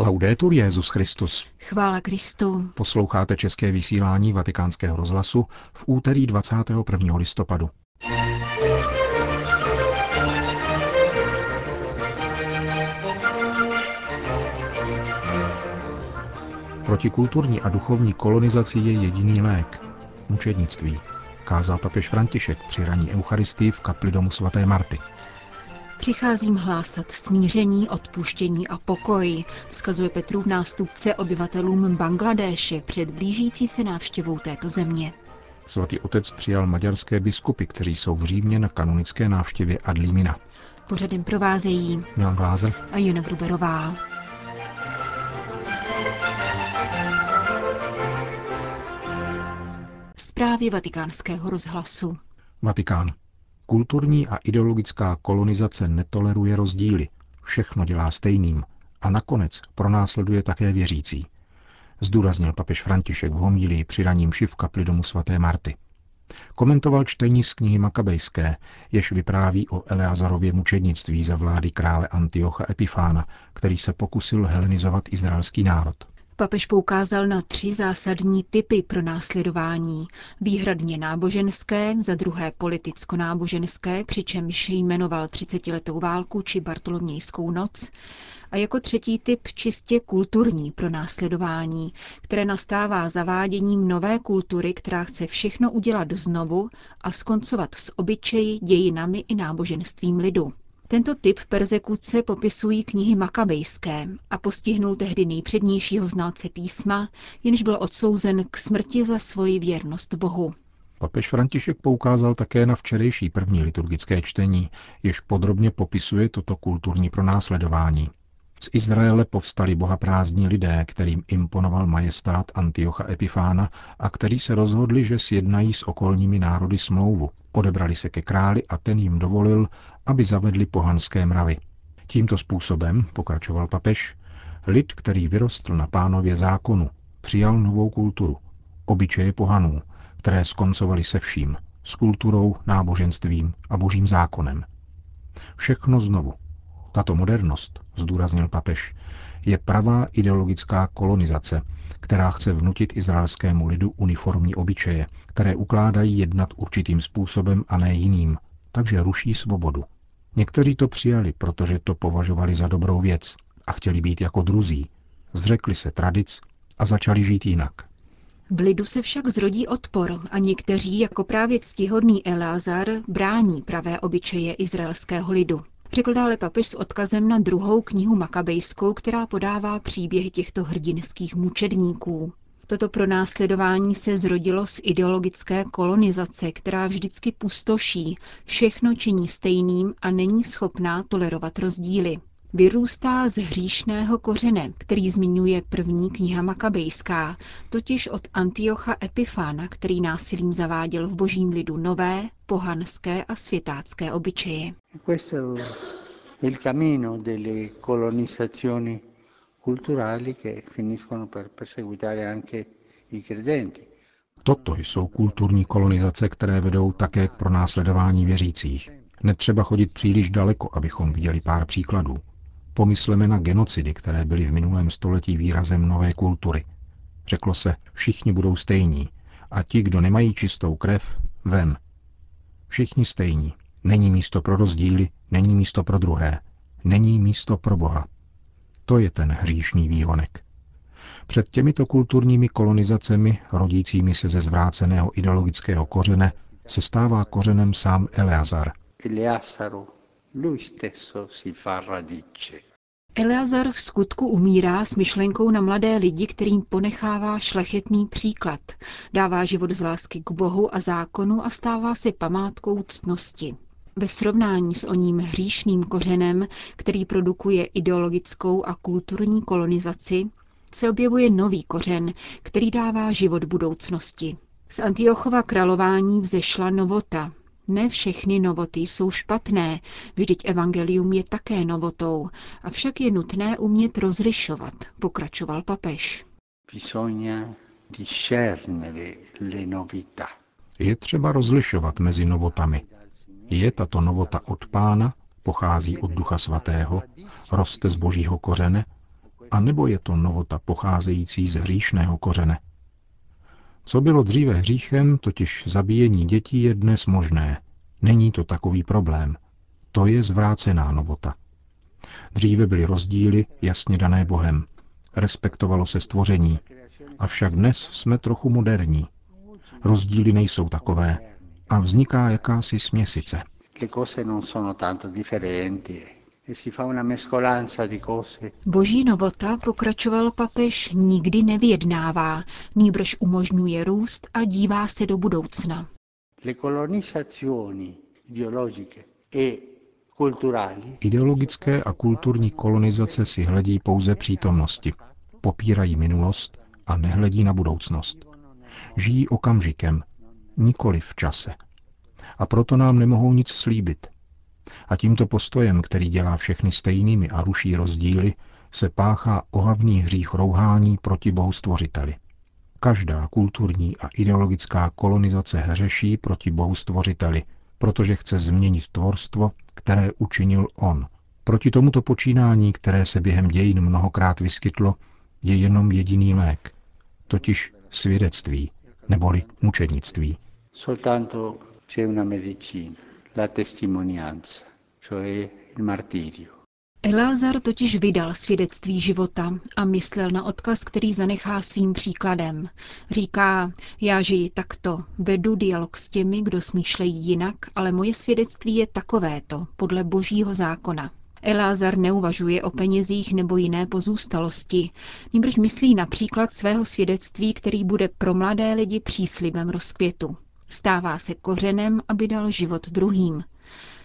Laudetur Jezus Christus. Chvála Kristu. Posloucháte české vysílání Vatikánského rozhlasu v úterý 21. listopadu. Proti kulturní a duchovní kolonizaci je jediný lék – mučednictví, kázal papež František při raní Eucharistii v kapli domu svaté Marty. Přicházím hlásat smíření, odpuštění a pokoj, vzkazuje Petrův nástupce obyvatelům Bangladéše před blížící se návštěvou této země. Svatý otec přijal maďarské biskupy, kteří jsou v Římě na kanonické návštěvě Adlímina. Pořadem provázejí Milan Glázer a Jana Gruberová. Zprávy vatikánského rozhlasu. Vatikán. Kulturní a ideologická kolonizace netoleruje rozdíly, všechno dělá stejným a nakonec pronásleduje také věřící. Zdůraznil papež František v homílii při raním v kapli domu svaté Marty. Komentoval čtení z knihy Makabejské, jež vypráví o Eleazarově mučednictví za vlády krále Antiocha Epifána, který se pokusil helenizovat izraelský národ. Papež poukázal na tři zásadní typy pro následování. Výhradně náboženské, za druhé politicko-náboženské, přičemž jmenoval třicetiletou válku či Bartolomějskou noc, a jako třetí typ čistě kulturní pro následování, které nastává zaváděním nové kultury, která chce všechno udělat znovu a skoncovat s obyčeji, dějinami i náboženstvím lidu. Tento typ persekuce popisují knihy Makabejské a postihnul tehdy nejpřednějšího znalce písma, jenž byl odsouzen k smrti za svoji věrnost Bohu. Papež František poukázal také na včerejší první liturgické čtení, jež podrobně popisuje toto kulturní pronásledování. Z Izraele povstali bohaprázdní lidé, kterým imponoval majestát Antiocha Epifána a kteří se rozhodli, že sjednají s okolními národy smlouvu. Odebrali se ke králi a ten jim dovolil, aby zavedli pohanské mravy. Tímto způsobem, pokračoval papež, lid, který vyrostl na pánově zákonu, přijal novou kulturu, obyčeje pohanů, které skoncovali se vším, s kulturou, náboženstvím a božím zákonem. Všechno znovu. Tato modernost, zdůraznil papež, je pravá ideologická kolonizace, která chce vnutit izraelskému lidu uniformní obyčeje, které ukládají jednat určitým způsobem a ne jiným, takže ruší svobodu. Někteří to přijali, protože to považovali za dobrou věc a chtěli být jako druzí. Zřekli se tradic a začali žít jinak. V lidu se však zrodí odpor a někteří, jako právě ctihodný Elázar, brání pravé obyčeje izraelského lidu. Řekl dále papež s odkazem na druhou knihu Makabejskou, která podává příběhy těchto hrdinských mučedníků. Toto pronásledování se zrodilo z ideologické kolonizace, která vždycky pustoší, všechno činí stejným a není schopná tolerovat rozdíly. Vyrůstá z hříšného kořene, který zmiňuje první kniha Makabejská, totiž od Antiocha Epifána, který násilím zaváděl v božím lidu nové, pohanské a světácké obyčeje. Culturali che finiscono per perseguitare anche i credenti. Toto jsou kulturní kolonizace, které vedou také k pronásledování věřících. Netřeba chodit příliš daleko, abychom viděli pár příkladů. Pomysleme na genocidy, které byly v minulém století výrazem nové kultury. Řeklo se, všichni budou stejní a ti, kdo nemají čistou krev, ven. Všichni stejní. Není místo pro rozdíly, není místo pro druhé. Není místo pro Boha. To je ten hříšný výhonek. Před těmito kulturními kolonizacemi, rodícími se ze zvráceného ideologického kořene, se stává kořenem sám Eleazar. Eleazar v skutku umírá s myšlenkou na mladé lidi, kterým ponechává šlechetný příklad. Dává život z lásky k Bohu a zákonu a stává se památkou ctnosti. Ve srovnání s oním hříšným kořenem, který produkuje ideologickou a kulturní kolonizaci, se objevuje nový kořen, který dává život budoucnosti. Z Antiochova králování vzešla novota. Ne všechny novoty jsou špatné, vždyť evangelium je také novotou, avšak je nutné umět rozlišovat, pokračoval papež. Je třeba rozlišovat mezi novotami. Je tato novota od pána, pochází od Ducha Svatého, roste z božího kořene, a nebo je to novota pocházející z hříšného kořene. Co bylo dříve hříchem, totiž zabíjení dětí, je dnes možné. Není to takový problém. To je zvrácená novota. Dříve byly rozdíly jasně dané Bohem. Respektovalo se stvoření. Avšak dnes jsme trochu moderní. Rozdíly nejsou takové a vzniká jakási směsice. Boží novota, pokračoval papež, nikdy nevyjednává, nýbrž umožňuje růst a dívá se do budoucna. E Ideologické a kulturní kolonizace si hledí pouze přítomnosti, popírají minulost a nehledí na budoucnost. Žijí okamžikem, nikoli v čase. A proto nám nemohou nic slíbit. A tímto postojem, který dělá všechny stejnými a ruší rozdíly, se páchá ohavný hřích rouhání proti bohu stvořiteli. Každá kulturní a ideologická kolonizace hřeší proti bohu stvořiteli, protože chce změnit tvorstvo, které učinil on. Proti tomuto počínání, které se během dějin mnohokrát vyskytlo, je jenom jediný lék, totiž svědectví, neboli mučednictví. Soltanto c'è una medicina, la testimonianza, cioè il martirio. Elázar totiž vydal svědectví života a myslel na odkaz, který zanechá svým příkladem. Říká, já žiji takto, vedu dialog s těmi, kdo smýšlejí jinak, ale moje svědectví je takovéto, podle božího zákona. Elázar neuvažuje o penězích nebo jiné pozůstalosti, níbrž myslí například svého svědectví, který bude pro mladé lidi příslibem rozkvětu. Stává se kořenem, aby dal život druhým.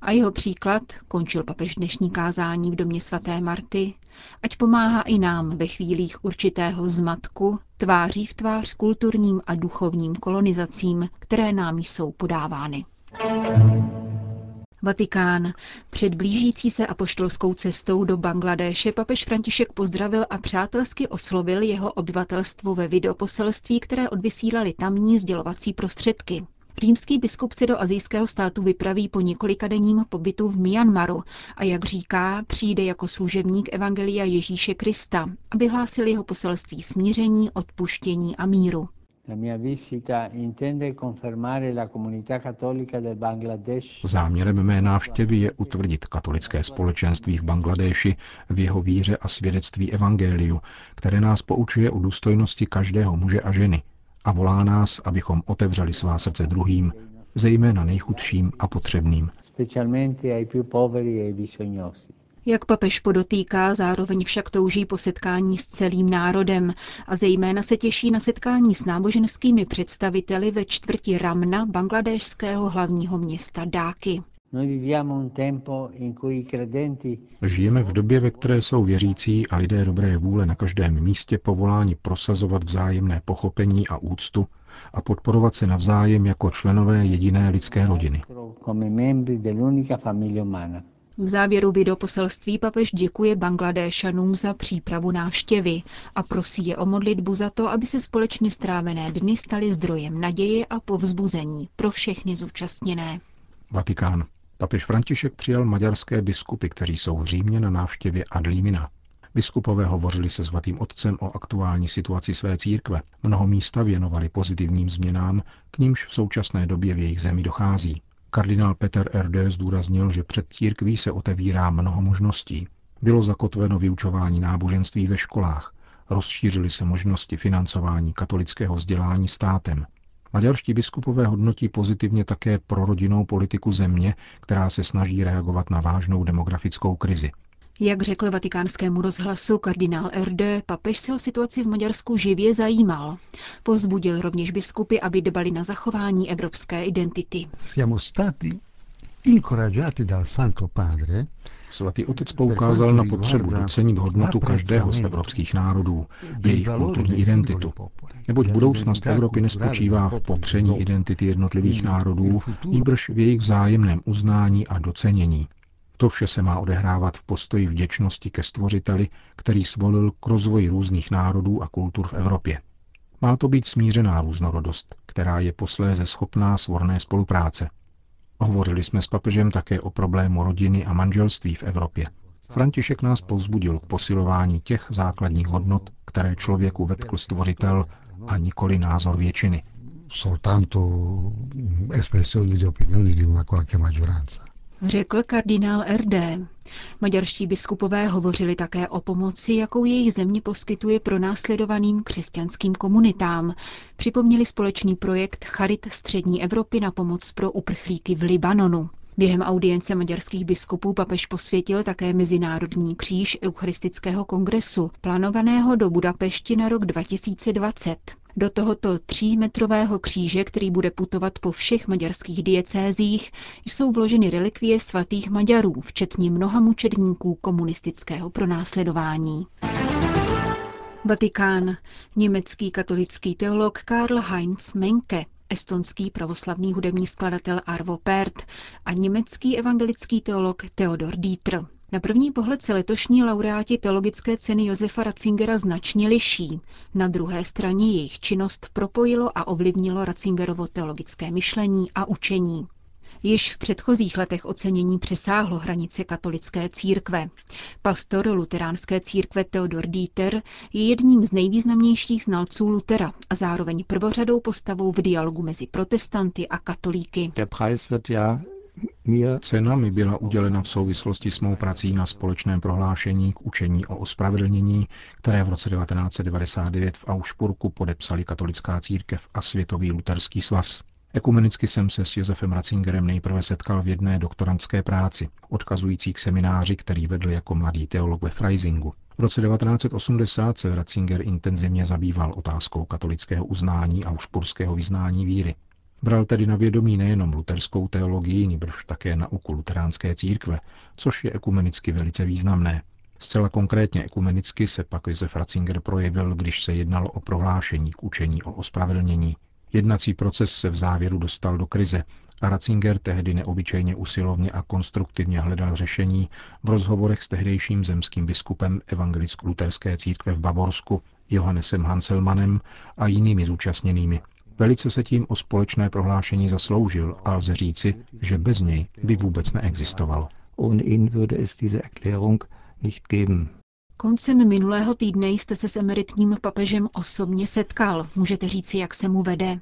A jeho příklad, končil papež dnešní kázání v domě svaté Marty, ať pomáhá i nám ve chvílích určitého zmatku, tváří v tvář kulturním a duchovním kolonizacím, které nám jsou podávány. Vatikán. Před blížící se apoštolskou cestou do Bangladéše papež František pozdravil a přátelsky oslovil jeho obyvatelstvo ve videoposelství, které odvysílali tamní sdělovací prostředky. Římský biskup se do azijského státu vypraví po několika denním pobytu v Myanmaru a jak říká, přijde jako služebník Evangelia Ježíše Krista, aby hlásil jeho poselství smíření, odpuštění a míru. Záměrem mé návštěvy je utvrdit katolické společenství v Bangladéši v jeho víře a svědectví evangeliu, které nás poučuje o důstojnosti každého muže a ženy a volá nás, abychom otevřeli svá srdce druhým, zejména nejchudším a potřebným. Jak papež podotýká, zároveň však touží po setkání s celým národem a zejména se těší na setkání s náboženskými představiteli ve čtvrti Ramna bangladéšského hlavního města Dáky. Žijeme v době, ve které jsou věřící a lidé dobré vůle na každém místě povoláni prosazovat vzájemné pochopení a úctu a podporovat se navzájem jako členové jediné lidské rodiny. V závěru videoposelství papež děkuje Bangladéšanům za přípravu návštěvy a prosí je o modlitbu za to, aby se společně strávené dny staly zdrojem naděje a povzbuzení pro všechny zúčastněné. Vatikán. Papež František přijal maďarské biskupy, kteří jsou v Římě na návštěvě Adlímina. Biskupové hovořili se svatým otcem o aktuální situaci své církve. Mnoho místa věnovali pozitivním změnám, k nímž v současné době v jejich zemi dochází. Kardinál Peter Erde zdůraznil, že před církví se otevírá mnoho možností. Bylo zakotveno vyučování náboženství ve školách, rozšířily se možnosti financování katolického vzdělání státem. Maďarští biskupové hodnotí pozitivně také prorodinnou politiku země, která se snaží reagovat na vážnou demografickou krizi. Jak řekl vatikánskému rozhlasu kardinál Erde, papež se o situaci v Maďarsku živě zajímal. Pozbudil rovněž biskupy, aby dbali na zachování evropské identity. Siamo stati incoraggiati dal Santo Padre Svatý otec poukázal na potřebu docenit hodnotu každého z evropských národů, jejich kulturní identitu. Neboť budoucnost Evropy nespočívá v popření identity jednotlivých národů, nýbrž v jejich vzájemném uznání a docenění. To vše se má odehrávat v postoji vděčnosti ke stvořiteli, který svolil k rozvoji různých národů a kultur v Evropě. Má to být smířená různorodost, která je posléze schopná svorné spolupráce. Hovořili jsme s papežem také o problému rodiny a manželství v Evropě. František nás povzbudil k posilování těch základních hodnot, které člověku vetkl stvořitel a nikoli názor většiny. Soltanto espressione di opinioni di una qualche maggioranza. Řekl kardinál RD. Maďarští biskupové hovořili také o pomoci, jakou jejich země poskytuje pro následovaným křesťanským komunitám. Připomněli společný projekt Charit Střední Evropy na pomoc pro uprchlíky v Libanonu. Během audience maďarských biskupů papež posvětil také Mezinárodní kříž Eucharistického kongresu, plánovaného do Budapešti na rok 2020. Do tohoto třímetrového kříže, který bude putovat po všech maďarských diecézích, jsou vloženy relikvie svatých Maďarů, včetně mnoha mučedníků komunistického pronásledování. Vatikán. Německý katolický teolog Karl Heinz Menke estonský pravoslavný hudební skladatel Arvo Pärt a německý evangelický teolog Theodor Dieter. Na první pohled se letošní laureáti teologické ceny Josefa Ratzingera značně liší. Na druhé straně jejich činnost propojilo a ovlivnilo Ratzingerovo teologické myšlení a učení. Již v předchozích letech ocenění přesáhlo hranice katolické církve. Pastor luteránské církve Theodor Dieter je jedním z nejvýznamnějších znalců Lutera a zároveň prvořadou postavou v dialogu mezi protestanty a katolíky. Cena mi byla udělena v souvislosti s mou prací na společném prohlášení k učení o ospravedlnění, které v roce 1999 v Aušpurku podepsali katolická církev a Světový luterský svaz. Ekumenicky jsem se s Josefem Ratzingerem nejprve setkal v jedné doktorantské práci, odkazující k semináři, který vedl jako mladý teolog ve Freisingu. V roce 1980 se Ratzinger intenzivně zabýval otázkou katolického uznání a ušpurského vyznání víry. Bral tedy na vědomí nejenom luterskou teologii, nýbrž také nauku luteránské církve, což je ekumenicky velice významné. Zcela konkrétně ekumenicky se pak Josef Ratzinger projevil, když se jednalo o prohlášení k učení o ospravedlnění. Jednací proces se v závěru dostal do krize a Ratzinger tehdy neobyčejně usilovně a konstruktivně hledal řešení v rozhovorech s tehdejším zemským biskupem evangelicko-luterské církve v Bavorsku Johannesem Hanselmanem a jinými zúčastněnými. Velice se tím o společné prohlášení zasloužil a lze říci, že bez něj by vůbec neexistovalo. Ohne ihn würde es diese Erklärung nicht geben. Koncem minulého týdne jste se s emeritním papežem osobně setkal. Můžete říci, jak se mu vede?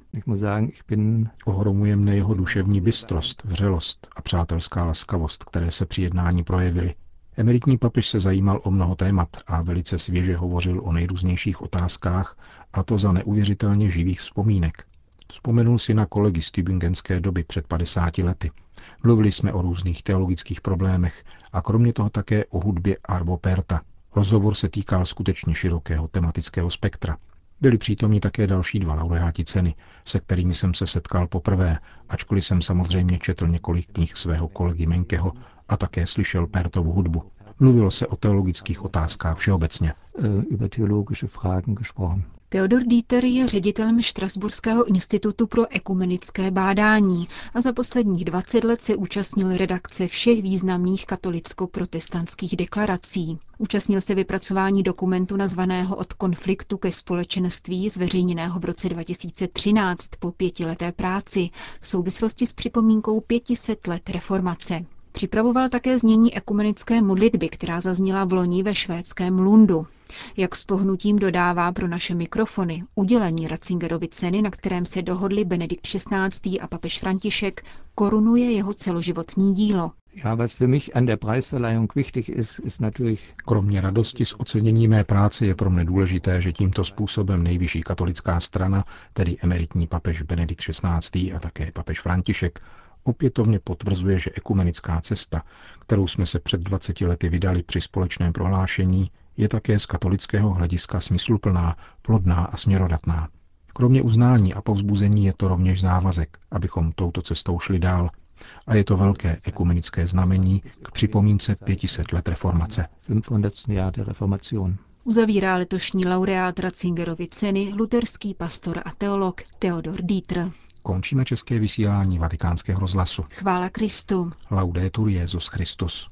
Ohromuje mne jeho duševní bystrost, vřelost a přátelská laskavost, které se při jednání projevily. Emeritní papež se zajímal o mnoho témat a velice svěže hovořil o nejrůznějších otázkách, a to za neuvěřitelně živých vzpomínek. Vzpomenul si na kolegy z tübingenské doby před 50 lety. Mluvili jsme o různých teologických problémech a kromě toho také o hudbě Arvo Perta – Rozhovor se týkal skutečně širokého tematického spektra. Byli přítomni také další dva laureáti ceny, se kterými jsem se setkal poprvé, ačkoliv jsem samozřejmě četl několik knih svého kolegy Menkeho a také slyšel Pertovu hudbu. Mluvilo se o teologických otázkách všeobecně. Äh, Theodor Dieter je ředitelem Štrasburského institutu pro ekumenické bádání a za posledních 20 let se účastnil redakce všech významných katolicko-protestantských deklarací. Účastnil se vypracování dokumentu nazvaného Od konfliktu ke společenství, zveřejněného v roce 2013 po pětileté práci v souvislosti s připomínkou 500 let reformace. Připravoval také znění ekumenické modlitby, která zazněla v loni ve švédském Lundu. Jak s pohnutím dodává pro naše mikrofony, udělení Ratzingerovi ceny, na kterém se dohodli Benedikt XVI. a papež František, korunuje jeho celoživotní dílo. Kromě radosti z ocenění mé práce je pro mě důležité, že tímto způsobem nejvyšší katolická strana, tedy emeritní papež Benedikt XVI. a také papež František, opětovně potvrzuje, že ekumenická cesta, kterou jsme se před 20 lety vydali při společném prohlášení, je také z katolického hlediska smysluplná, plodná a směrodatná. Kromě uznání a povzbuzení je to rovněž závazek, abychom touto cestou šli dál. A je to velké ekumenické znamení k připomínce 500 let reformace. Uzavírá letošní laureát Ratzingerovy ceny luterský pastor a teolog Theodor Dieter. Končíme české vysílání vatikánského rozhlasu. Chvála Kristu. Laudetur Jezus Christus.